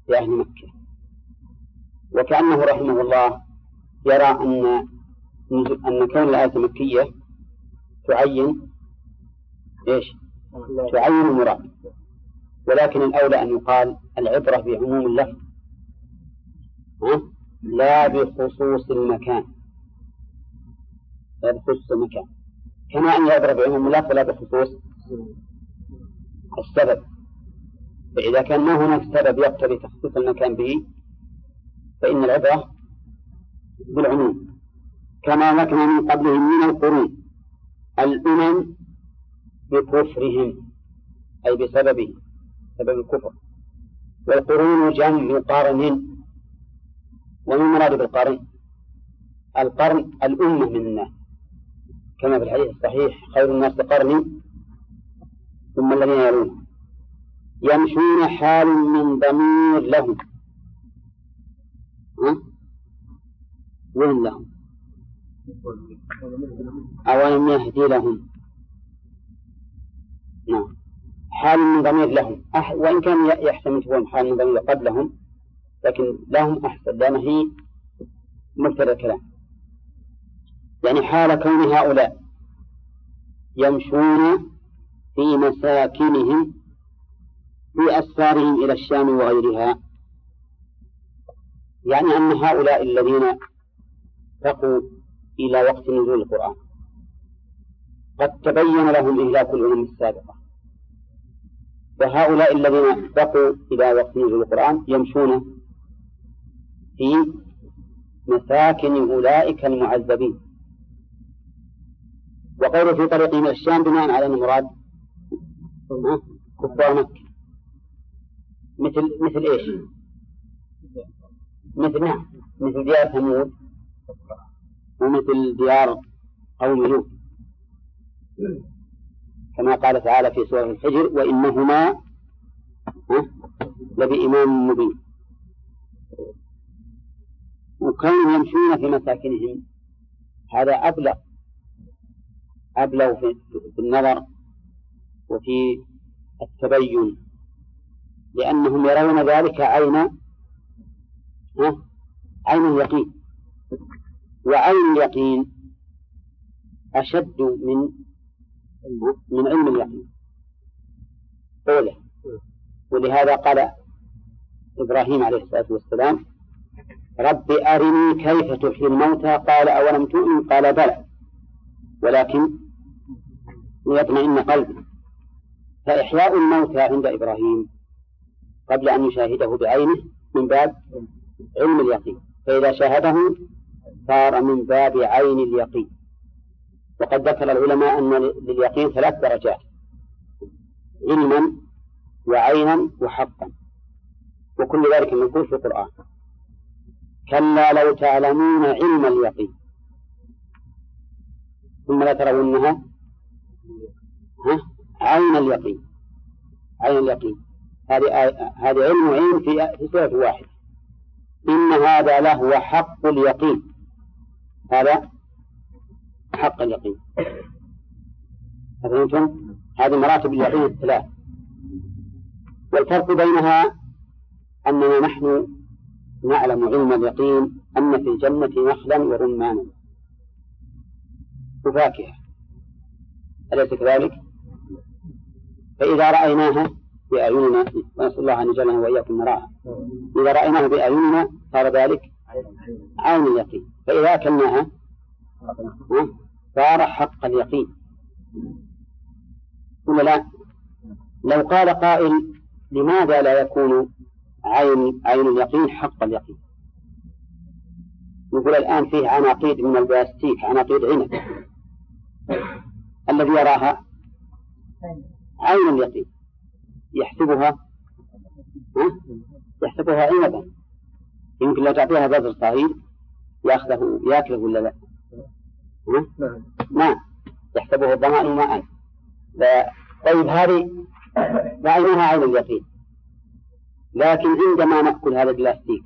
S2: لأهل مكة. وكأنه رحمه الله يرى أن أن كون الآية مكية تعين إيش؟ تعين المراد. ولكن الأولى أن يقال العبرة بعموم اللفظ لا بخصوص المكان لا بخصوص المكان. كما أن يعبر بعموم اللفظ لا بخصوص السبب. فإذا كان ما هناك سبب يقتضي تخصيص المكان به فإن العبرة بالعموم. كما لكنا من قبلهم من القرون الأمم بكفرهم أي بسببه سبب الكفر. والقرون جمع قرن وما المراد بالقرن؟ القرن الأمة من الناس. كما في الحديث الصحيح خير الناس قرني ثم الذين يلون. يمشون حال من ضمير لهم. ها؟ وين لهم؟ أولم يهدي لهم؟ نعم. حال من ضمير لهم. أح... وإن كان يحتمل تكون حال من ضمير قبلهم لكن لهم أحسن لأن هي مبتدأ الكلام. يعني حال كون هؤلاء يمشون في مساكنهم في أسفارهم إلى الشام وغيرها يعني أن هؤلاء الذين تقوا إلى وقت نزول القرآن قد تبين لهم إهلاك الأمم السابقة. وهؤلاء الذين بقوا إلى وقت نزول القرآن يمشون في مساكن أولئك المعذبين. وقوله في طريق من الشام بناء على المراد كفار مكة. مثل مثل إيش؟ مثل نعم مثل ديار ثمود ومثل ديار قوم لوط. كما قال تعالى في سورة الحجر وإنهما لبإمام مبين. وكانوا يمشون في مساكنهم. هذا أبلغ أبلغ في, النظر وفي التبين لأنهم يرون ذلك عين عين اليقين؟ وعين اليقين؟ أشد من من علم اليقين أولى ولهذا قال إبراهيم عليه الصلاة والسلام رب أرني كيف تحيي الموتى؟ قال أولم تؤمن؟ قال بلى. ولكن ليطمئن قلبي. فإحياء الموتى عند إبراهيم قبل أن يشاهده بعينه من باب علم اليقين. فإذا شاهده صار من باب عين اليقين. وقد ذكر العلماء أن لليقين ثلاث درجات علما وعينا وحقا وكل ذلك منقول في القرآن. كلا لو تعلمون علم اليقين. ثم لا ترونها ها؟ عين اليقين. عين اليقين. هذه هذه علم وعين في في سورة واحدة إن هذا لهو حق اليقين. هذا حق اليقين. أفهمتم؟ هذه مراتب اليقين الثلاث. والفرق بينها أننا نحن نعلم علم اليقين أن في الجنة نخلا ورمانا وفاكهة. أليس كذلك؟ فإذا رأيناها بأعيننا ونسأل الله أن يجعلنا وإياكم نراها. إذا رأيناها بأعيننا صار ذلك عين اليقين. فإذا أكلناها صار حق اليقين ولا لا؟ لو قال قائل لماذا لا يكون عين عين اليقين حق اليقين نقول الآن فيه عناقيد من البلاستيك عناقيد عنب الذي يراها عين اليقين يحسبها ها؟ يحسبها عنبا يمكن لو تعطيها بذر صغير يأخذه يأكله ولا لا؟
S3: نعم.
S2: نعم يحسبه الظمأ ماء طيب هذه رأيناها عين اليقين. لكن عندما نأكل هذا البلاستيك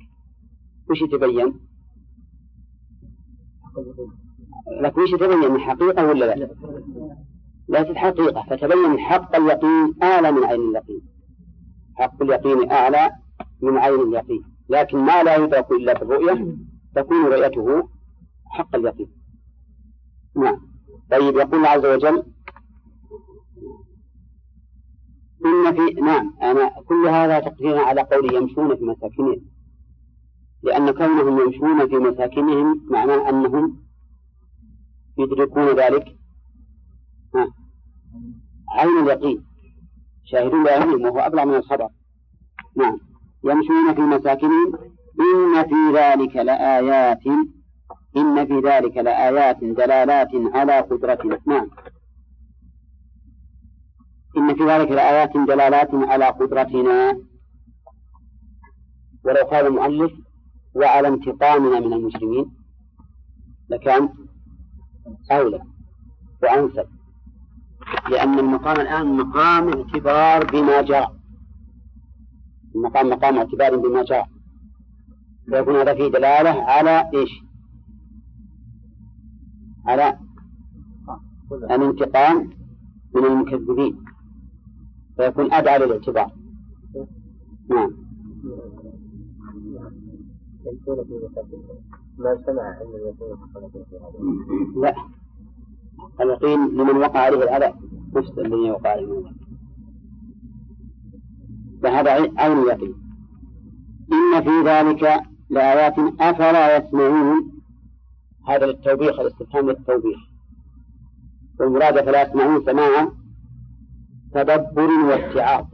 S2: وش يتبين؟ لكن وش يتبين حقيقة ولا لا؟ ليست حقيقة. فتبين حق اليقين أعلى من عين اليقين. حق اليقين أعلى من عين اليقين. لكن ما لا يدرك إلا بالرؤية تكون رؤيته حق اليقين. نعم. طيب يقول عز وجل إن في نعم أنا كل هذا تقديرا على قول يمشون في مساكنهم لأن كونهم يمشون في مساكنهم معناه أنهم يدركون ذلك. ها عين اليقين. شاهدون بعينهم وهو أبلغ من الخبر. نعم. يمشون في مساكنهم إن في ذلك لآيات إن في ذلك لآيات دلالات على قدرتنا نعم إن في ذلك لآيات دلالات على قدرتنا. ولو قال المؤلف وعلى انتقامنا من المسلمين لكان أولى وأنسب. لأن المقام الآن مقام اعتبار بما جاء. المقام مقام اعتبار بما جاء. فيكون هذا فيه دلالة على إيش؟ على الانتقام من المكذبين. فيكون أدعى للاعتبار. نعم.
S3: ما سمع أن اليقين
S2: لا. اليقين لمن وقع عليه الأذى نفس الذي وقع عليه الأذى. فهذا عين اليقين. إن في ذلك لآيات أفلا يسمعون هذا للتوبيخ الاستفهام للتوبيخ. والمراد فلا يسمعون سماعا تدبر واتعاظ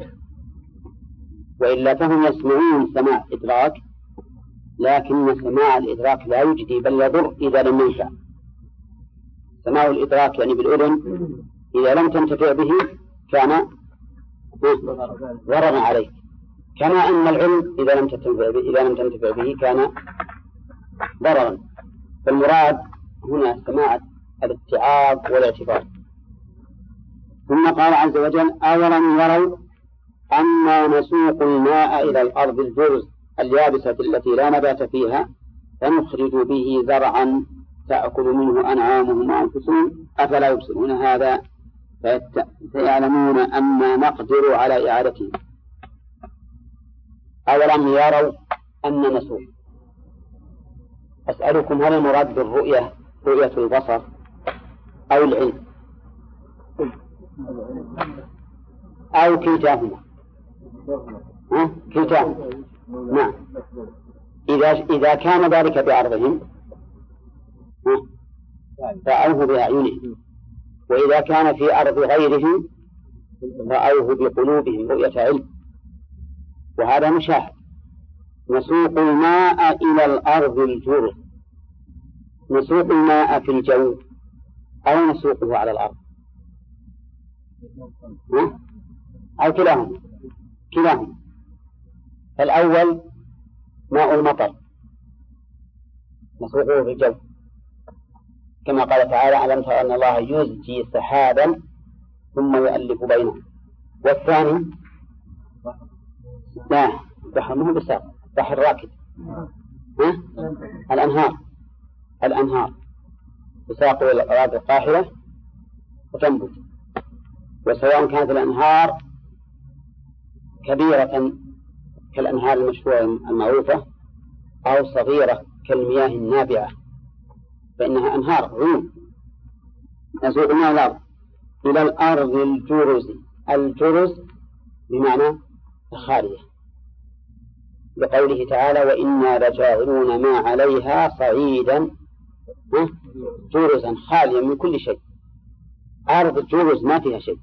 S2: وإلا فهم يسمعون سماع إدراك لكن سماع الإدراك لا يجدي بل يضر إذا لم ينفع سماع الإدراك يعني بالأذن إذا لم تنتفع به كان ضررا عليك. كما أن العلم إذا لم تنتفع به إذا لم تنتفع به كان ضررا. فالمراد هنا سماع الاتعاظ والاعتبار. ثم قال عز وجل أولم يروا أنا نسوق الماء إلى الأرض الجرز اليابسة التي لا نبات فيها فنخرج به زرعا تأكل منه أنعامهم وأنفسهم أفلا يبصرون هذا؟ فيعلمون أنا نقدر على إعادته أولم يروا أن نسوق أسألكم هل المراد بالرؤية رؤية البصر أو العلم أو كلتاهما؟ كلتاهما نعم. إذا إذا كان ذلك بعرضهم رأوه بأعينهم. وإذا كان في أرض غيرهم رأوه بقلوبهم رؤية علم. وهذا مشاهد. نسوق الماء إلى الأرض الجرز نسوق الماء في الجو. أو نسوقه على الأرض. أو كلاهما. كلاهما. الأول ماء المطر. نسوقه في الجو. كما قال تعالى ألم تر أن الله يزجي سحابا ثم يؤلف بينهم. والثاني؟ لا بحر مو بساق بحر راكد ها؟ الأنهار. الأنهار. تساق إلى الأراضي القاحلة وتنبت. وسواء كانت الأنهار كبيرة كالأنهار المشهورة المعروفة أو صغيرة كالمياه النابعة فإنها أنهار عيون. نسوق الماء الأرض. إلى الأرض الجرز. الجرز بمعنى الخالية بقوله تعالى وإنا لجاعلون ما عليها صعيدا جرزا خاليا من كل شيء. أرض الجرز ما فيها شيء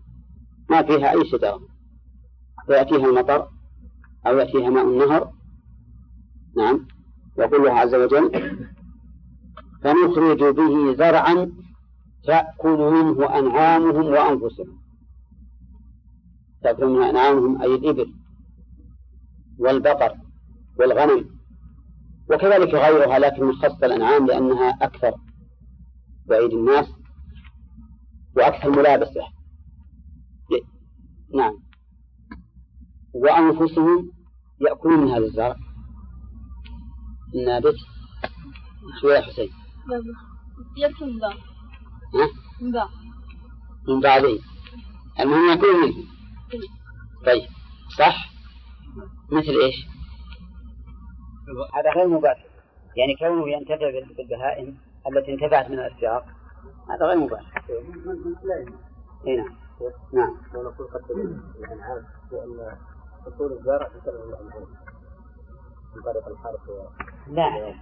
S2: ما فيها أي شجرة فيأتيها المطر أو يأتيها ماء النهر. نعم. يقول الله عز وجل فنخرج به زرعا تأكل منه أنعامهم وأنفسهم. تأكل منها أنعامهم أي الإبل والبقر. والغنم وكذلك غيرها لكن مخصص الأنعام لأنها أكثر بأيدي الناس وأكثر ملابسة. نعم. وأنفسهم يأكلون من هذا الزرع. النابت شو يا حسين؟
S4: يأكل من بعض؟ من بعض.
S2: من بعضهم. المهم يأكلون منه طيب صح؟ مثل إيش؟ هذا غير مباشر. يعني كونه ينتفع بالبهائم التي انتفعت من الاشجار هذا غير مباشر. اي نعم. نعم.
S3: ونقول قد الانعام لأن اصول الزرع بسبب الانعام من طريق الحرث
S2: لا لا,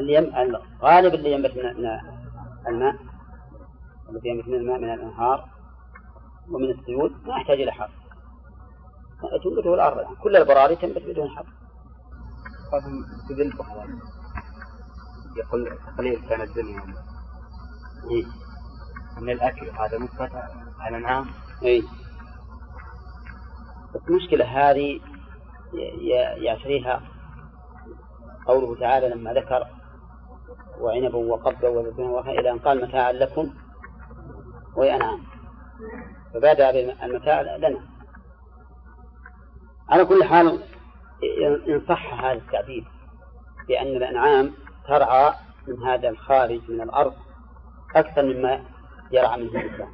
S2: لا. يم... الغالب اللي ينبت من الماء الذي ينبت من الماء من الأنهار ومن السيول ما يحتاج إلى حرث تنبته الأرض كل البراري تنبت بدون حرث
S3: يقول قليل كان الدنيا.
S2: إيه؟
S3: من الأكل. هذا مثبت على
S2: بس المشكلة هذه يعتريها قوله تعالى لما ذكر وعنبا وقبا وزيتونا إلى أن قال متاعا لكم وأنعام فبدأ بالمتاع لنا. على كل حال إن صح هذا التعبير بأن الأنعام ترعى من هذا الخارج من الأرض أكثر مما يرعى منه الإنسان.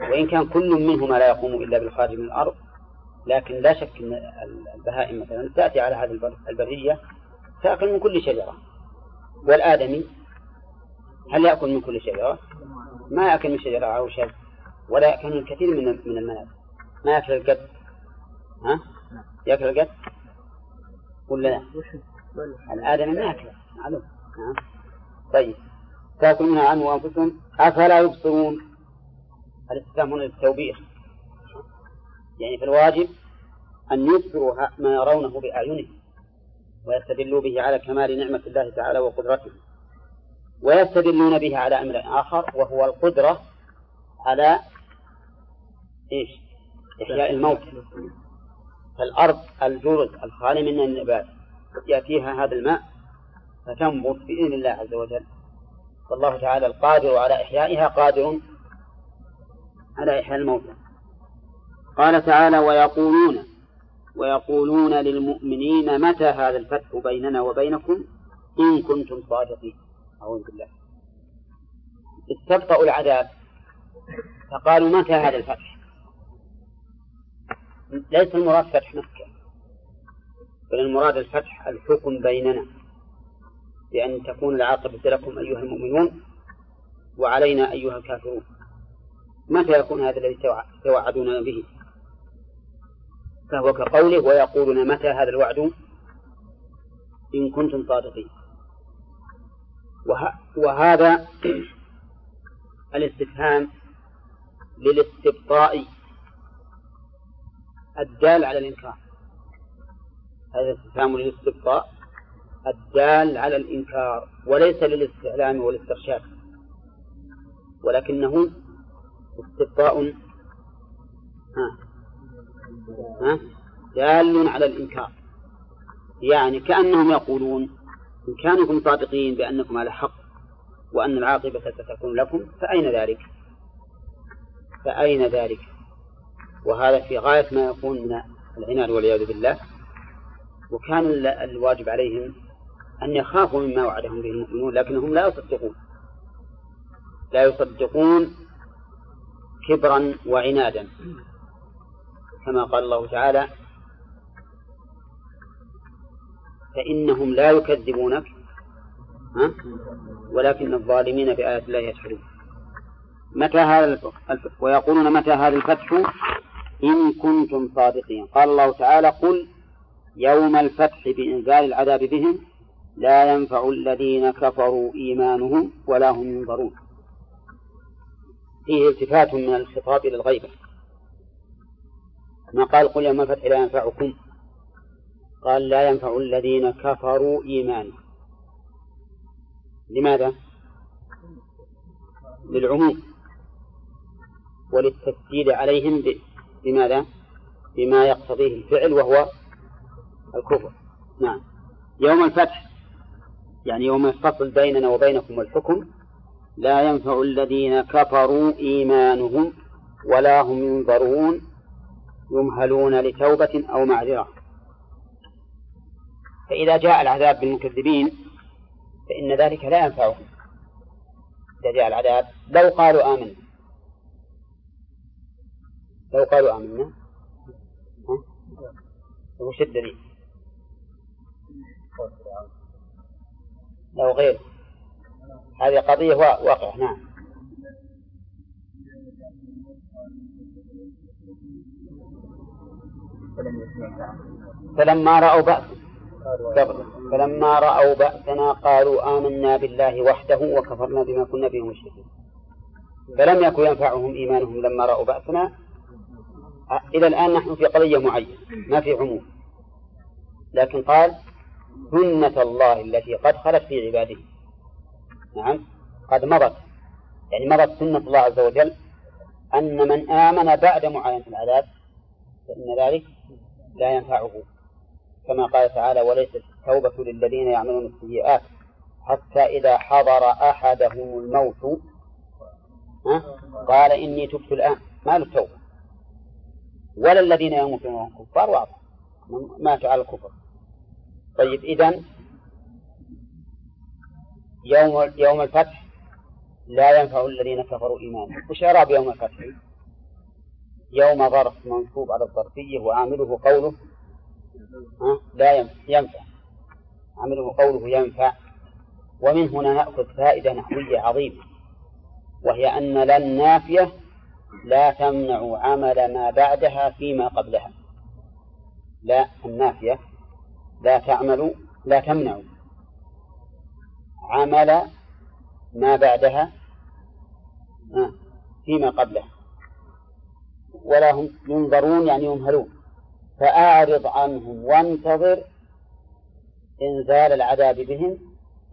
S2: وإن كان كل منهما لا يقوم إلا بالخارج من الأرض لكن لا شك أن البهائم مثلا تأتي على هذه البرية تأكل من كل شجرة. والآدمي هل يأكل من كل شجرة؟ ما يأكل من شجرة أو شجر ولا يأكل من كثير من من المنازل. ما يأكل القد؟ ها؟ يأكل القد؟ ولا لا؟ الآدمي ما يأكل. معلوم. نعم. طيب. تأكل منها عنه وأنفسهم أفلا يبصرون؟ الاستفهام هنا للتوبيخ؟ يعني في الواجب أن يبصروا ما يرونه بأعينهم ويستدلوا به على كمال نعمة الله تعالى وقدرته ويستدلون به على أمر آخر وهو القدرة على إيش؟ إحياء الموت. فالأرض الجرز الخالي من النبات يأتيها هذا الماء فتنبت بإذن الله عز وجل. والله تعالى القادر على إحيائها قادر على إحياء الموتى. قال تعالى ويقولون ويقولون للمؤمنين متى هذا الفتح بيننا وبينكم؟ إن كنتم صادقين. أعوذ بالله. استبطأوا العذاب. فقالوا متى هذا الفتح؟ ليس المراد فتح مكة بل المراد الفتح الحكم بيننا بأن تكون العاقبة لكم أيها المؤمنون وعلينا أيها الكافرون. متى يكون هذا الذي توعدون به؟ فهو كقوله ويقولون متى هذا الوعد؟ إن كنتم صادقين. وه وهذا الاستفهام للاستبطاء الدال على الإنكار. هذا الاستفهام للاستبطاء الدال على الإنكار وليس للاستعلام والاسترشاد. ولكنه استبطاء ها. ها. دال على الإنكار. يعني كأنهم يقولون إن كانوا صادقين بأنكم على حق وأن العاقبة ستكون لكم فأين ذلك؟ فأين ذلك؟ وهذا في غاية ما يكون من العناد والعياذ بالله. وكان الواجب عليهم أن يخافوا مما وعدهم به المؤمنون لكنهم لا يصدقون. لا يصدقون كبرا وعنادا. كما قال الله تعالى فإنهم لا يكذبونك ها؟ ولكن الظالمين بآيات الله يجحدون. متى هذا الفتح ويقولون متى هذا الفتح؟ إن كنتم صادقين. قال الله تعالى قل يوم الفتح بإنزال العذاب بهم لا ينفع الذين كفروا إيمانهم ولا هم ينظرون. فيه التفات من الخطاب إلى الغيبة. ما قال قل يوم الفتح لا ينفعكم. قال لا ينفع الذين كفروا إيمانهم. لماذا؟ للعموم وللتسديد عليهم بماذا؟ بما يقتضيه الفعل وهو الكفر. نعم. يوم الفتح يعني يوم الفصل بيننا وبينكم الحكم لا ينفع الذين كفروا إيمانهم ولا هم ينظرون يمهلون لتوبة أو معذرة. فإذا جاء العذاب بالمكذبين فإن ذلك لا ينفعهم. إذا جاء العذاب لو قالوا آمنا لو قالوا آمنا. وش الدليل؟ لو غير. هذه قضية واقعة نعم. فلما رأوا بأس فلما رأوا بأسنا قالوا آمنا بالله وحده وكفرنا بما كنا به مشركين. فلم يكن ينفعهم إيمانهم لما رأوا بأسنا إلى الآن نحن في قضية معينة ما في عموم. لكن قال سنة الله التي قد خلت في عباده. نعم قد مضت. يعني مضت سنة الله عز وجل أن من آمن بعد معاينة العذاب فإن ذلك لا ينفعه. كما قال تعالى وليست التوبة للذين يعملون السيئات حتى إذا حضر أحدهم الموت. قال إني تبت الآن. ما له ولا الذين يموتون وهم كفار واضح. ماتوا على الكفر. طيب إذا يوم يوم الفتح لا ينفع الذين كفروا إيمانهم وش إعراب يوم الفتح؟ يوم ظرف منصوب على الظرفية وعامله قوله لا ينفع عامله قوله ينفع. ومن هنا نأخذ فائدة نحوية عظيمة وهي أن لا النافية لا تمنع عمل ما بعدها فيما قبلها. لا النافية. لا تعمل لا تمنع عمل ما بعدها فيما قبلها. ولا هم ينظرون يعني يمهلون. فأعرض عنهم وانتظر إنزال العذاب بهم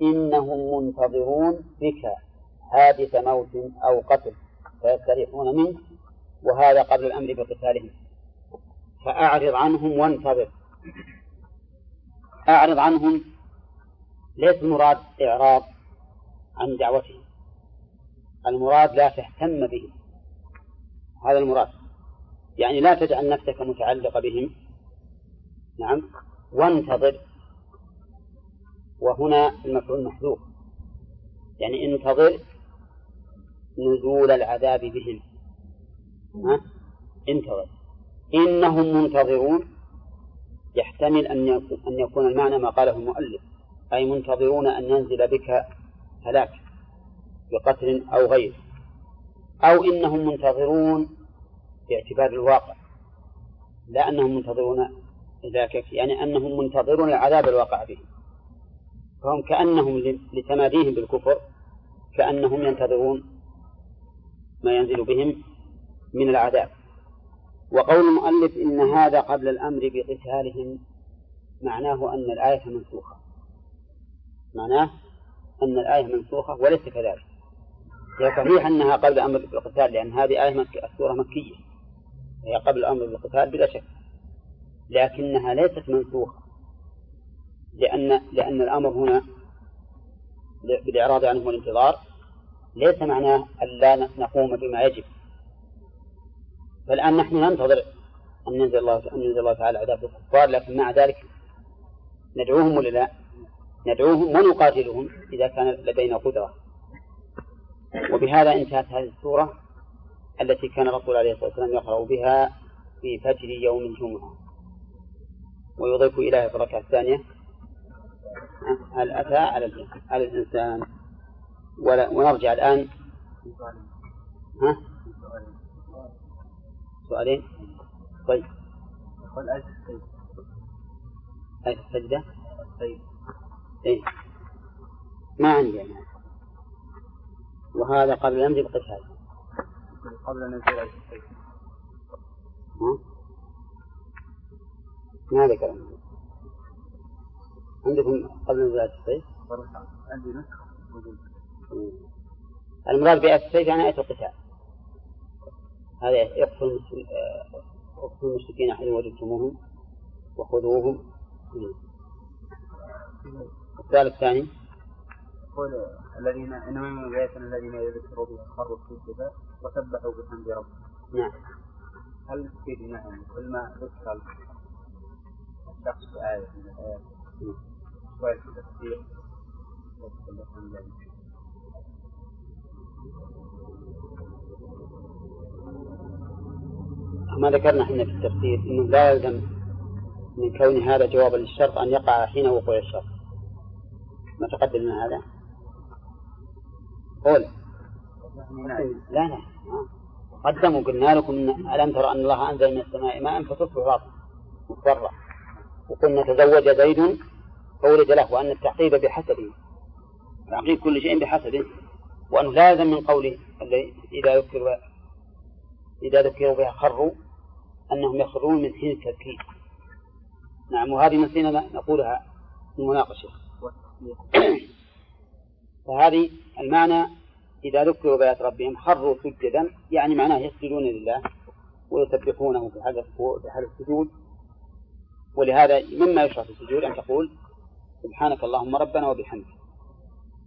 S2: إنهم منتظرون بك حادث موت أو قتل. فيستريحون منه وهذا قبل الأمر بقتالهم. فأعرض عنهم وانتظر. أعرض عنهم ليس المراد إعراض عن دعوتهم. المراد لا تهتم بهم. هذا المراد. يعني لا تجعل نفسك متعلقة بهم. نعم. وانتظر. وهنا المفعول محذوف. يعني انتظر نزول العذاب بهم؟ انتظر. إنهم منتظرون. يحتمل أن أن يكون المعنى ما قاله المؤلف. أي منتظرون أن ينزل بك هلاك بقتل أو غيره. أو إنهم منتظرون باعتبار الواقع. لا أنهم منتظرون ذاك يعني أنهم منتظرون العذاب الواقع بهم فهم كأنهم لتماديهم بالكفر كأنهم ينتظرون ما ينزل بهم من العذاب. وقول المؤلف إن هذا قبل الأمر بقتالهم معناه أن الآية منسوخة. معناه أن الآية منسوخة وليس كذلك. هي صحيح أنها قبل الأمر بالقتال لأن هذه آية مك... السورة مكية. هي قبل الأمر بالقتال بلا شك. لكنها ليست منسوخة. لأن لأن الأمر هنا بالإعراض عنه والانتظار ليس معناه أن لا نقوم بما يجب. فالآن نحن ننتظر أن ينزل الله أن ينزل الله تعالى عذاب الكفار لكن مع ذلك ندعوهم ولا لا؟ ندعوهم ونقاتلهم إذا كان لدينا قدرة. وبهذا انتهت هذه السورة التي كان الرسول عليه الصلاة والسلام يقرأ بها في فجر يوم الجمعة. ويضيف إليها الركعة الثانية. هل أتى على على الإنسان. ولا ونرجع الآن. ها؟ سؤالين؟ طيب.
S3: آية السيد
S2: آية السجدة إيه. ما عندي أنا. وهذا قبل الأمر بقتال
S3: قبل أن ينزل آية السيد
S2: ها؟ ما ذكر. عندكم قبل نزول آية السيف
S3: عندي نسخ موجود
S2: المراد بآية السيف يعني آية القتال. هذا يقصد اقتلوا المشركين حيث وجدتموهم وخذوهم. الثالث الثاني.
S3: يقول الذين إنما من الآيات الذين يذكروا بها خروا السجدة وسبحوا بحمد ربهم.
S2: نعم.
S3: هل تفيد معهم كل ما ذكر الشخص بآية من الآيات؟ شوية بحمد الله
S2: ما ذكرنا إحنا في التفسير إنه لا يلزم من كون هذا جوابا للشرط أن يقع حين وقوع الشرط. ما تقدم من هذا؟ قول. لا لا. قدموا قلنا لكم ألم ترى أن الله أنزل من السماء ماء فتصبح مضطرة وقلنا تزوج زيد فولد له وأن التعقيب بحسبه. تعقيب كل شيء بحسبه. وأنه لازم من قوله إذا ذكروا إذا ذكروا بها خروا أنهم يخرون من حين التذكير نعم وهذه نسينا نقولها في المناقشة. فهذه المعنى إذا ذكروا بآيات ربهم خروا سجدا يعني معناه يسجدون لله ويسبحونه حال السجود. ولهذا مما يشرع في السجود أن تقول سبحانك اللهم ربنا وبحمدك.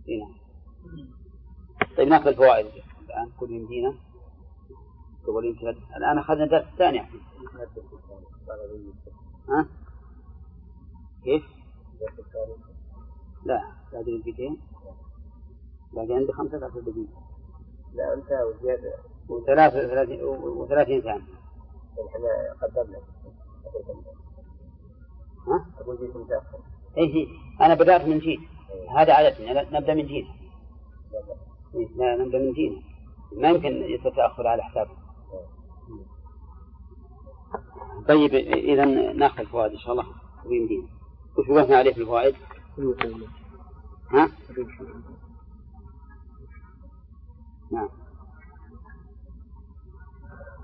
S2: هنا طيب ناخذ الفوائد. الآن كل يمدينا. الآن أخذنا الدرس الثاني ها؟ كيف؟ لا هذه دقيقتين باقي عندي خمسة عشر دقيقة
S3: لا أنت وزيادة.
S2: وثلاث وثلاثين ثانية
S3: إحنا قدمنا
S2: ها؟
S3: أقول جيت متأخر.
S2: إيه أنا بدأت من جيل هذا عادتنا. نبدأ من جيل لا نبدأ من جيل ما يمكن يتأخر على حسابه. طيب إذا نأخذ الفوائد إن شاء الله. ويمدينا وش وقفنا عليه في الفوائد؟ ها؟ نعم.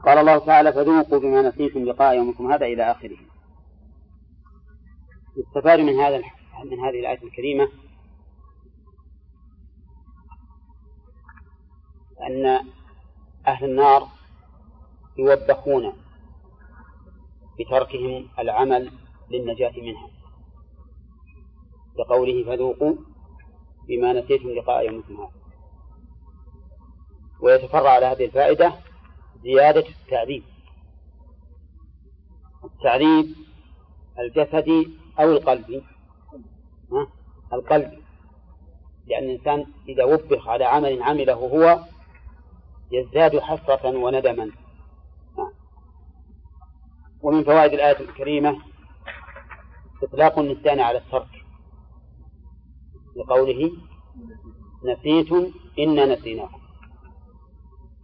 S2: قال الله تعالى فذوقوا بما نسيتم لقاء يومكم هذا إلى آخره. يستفاد من هذا من هذه الآية الكريمة أن أهل النار يوبخون بتركهم العمل للنجاة منها. لقوله فذوقوا بما نسيتم لقاء يومكم هذا ويتفرع على هذه الفائدة زيادة التعذيب. التعذيب الجسدي أو القلبي ها؟ القلب. لأن الإنسان إذا وبخ على عمل عمله هو يزداد حسرة وندما. ومن فوائد الآية الكريمة إطلاق النسيان على الترك. لقوله نسيتم إنا نسيناكم.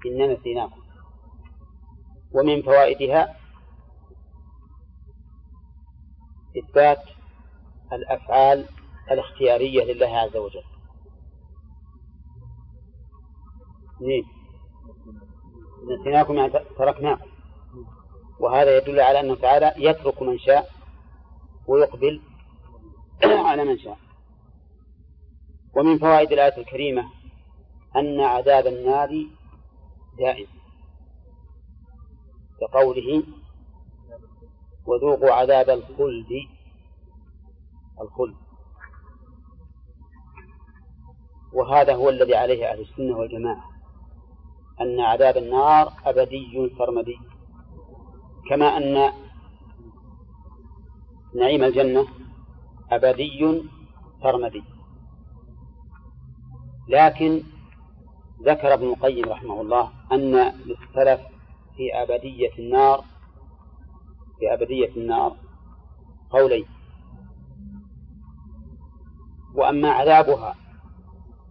S2: إنا نسيناكم. ومن فوائدها إثبات الأفعال الاختيارية لله عز وجل. نعم. نسيناكم يعني تركناكم وهذا يدل على أنه تعالى يترك من شاء ويقبل على من شاء. ومن فوائد الآية الكريمة أن عذاب النار دائم. كقوله وذوقوا عذاب الخلد الخلد. وهذا هو الذي عليه أهل السنة والجماعة. أن عذاب النار أبدي سرمدي كما أن نعيم الجنة أبدي سرمدي لكن ذكر ابن القيم رحمه الله أن للسلف في أبدية النار في أبدية النار قولين وأما عذابها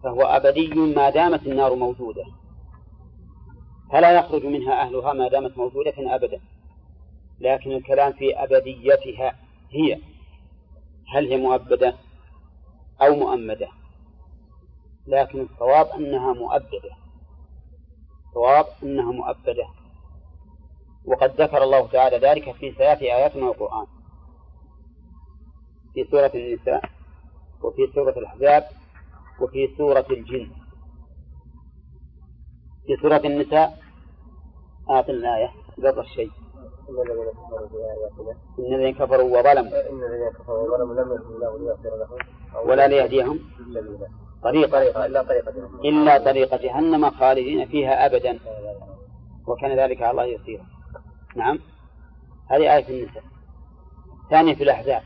S2: فهو أبدي ما دامت النار موجودة. فلا يخرج منها أهلها ما دامت موجودة أبدا. لكن الكلام في أبديتها هي هل هي مؤبدة أو مؤمدة؟ لكن الصواب أنها مؤبدة. الصواب أنها مؤبدة. وقد ذكر الله تعالى ذلك في ثلاث آيات من القرآن. في سورة النساء وفي سورة الأحزاب وفي سورة الجن. في سورة النساء آت الآية قبل الشيء. إن الذين كفروا وظلموا.
S3: إن الذين كفروا وظلموا لم يكن الله ليغفر لهم
S2: ولا ليهديهم
S3: طريقة إلا طريقة
S2: إلا طريق جهنم خالدين فيها أبدا. وكان ذلك على الله يسيرا. نعم. هذه آية النساء. ثانية في الأحزاب.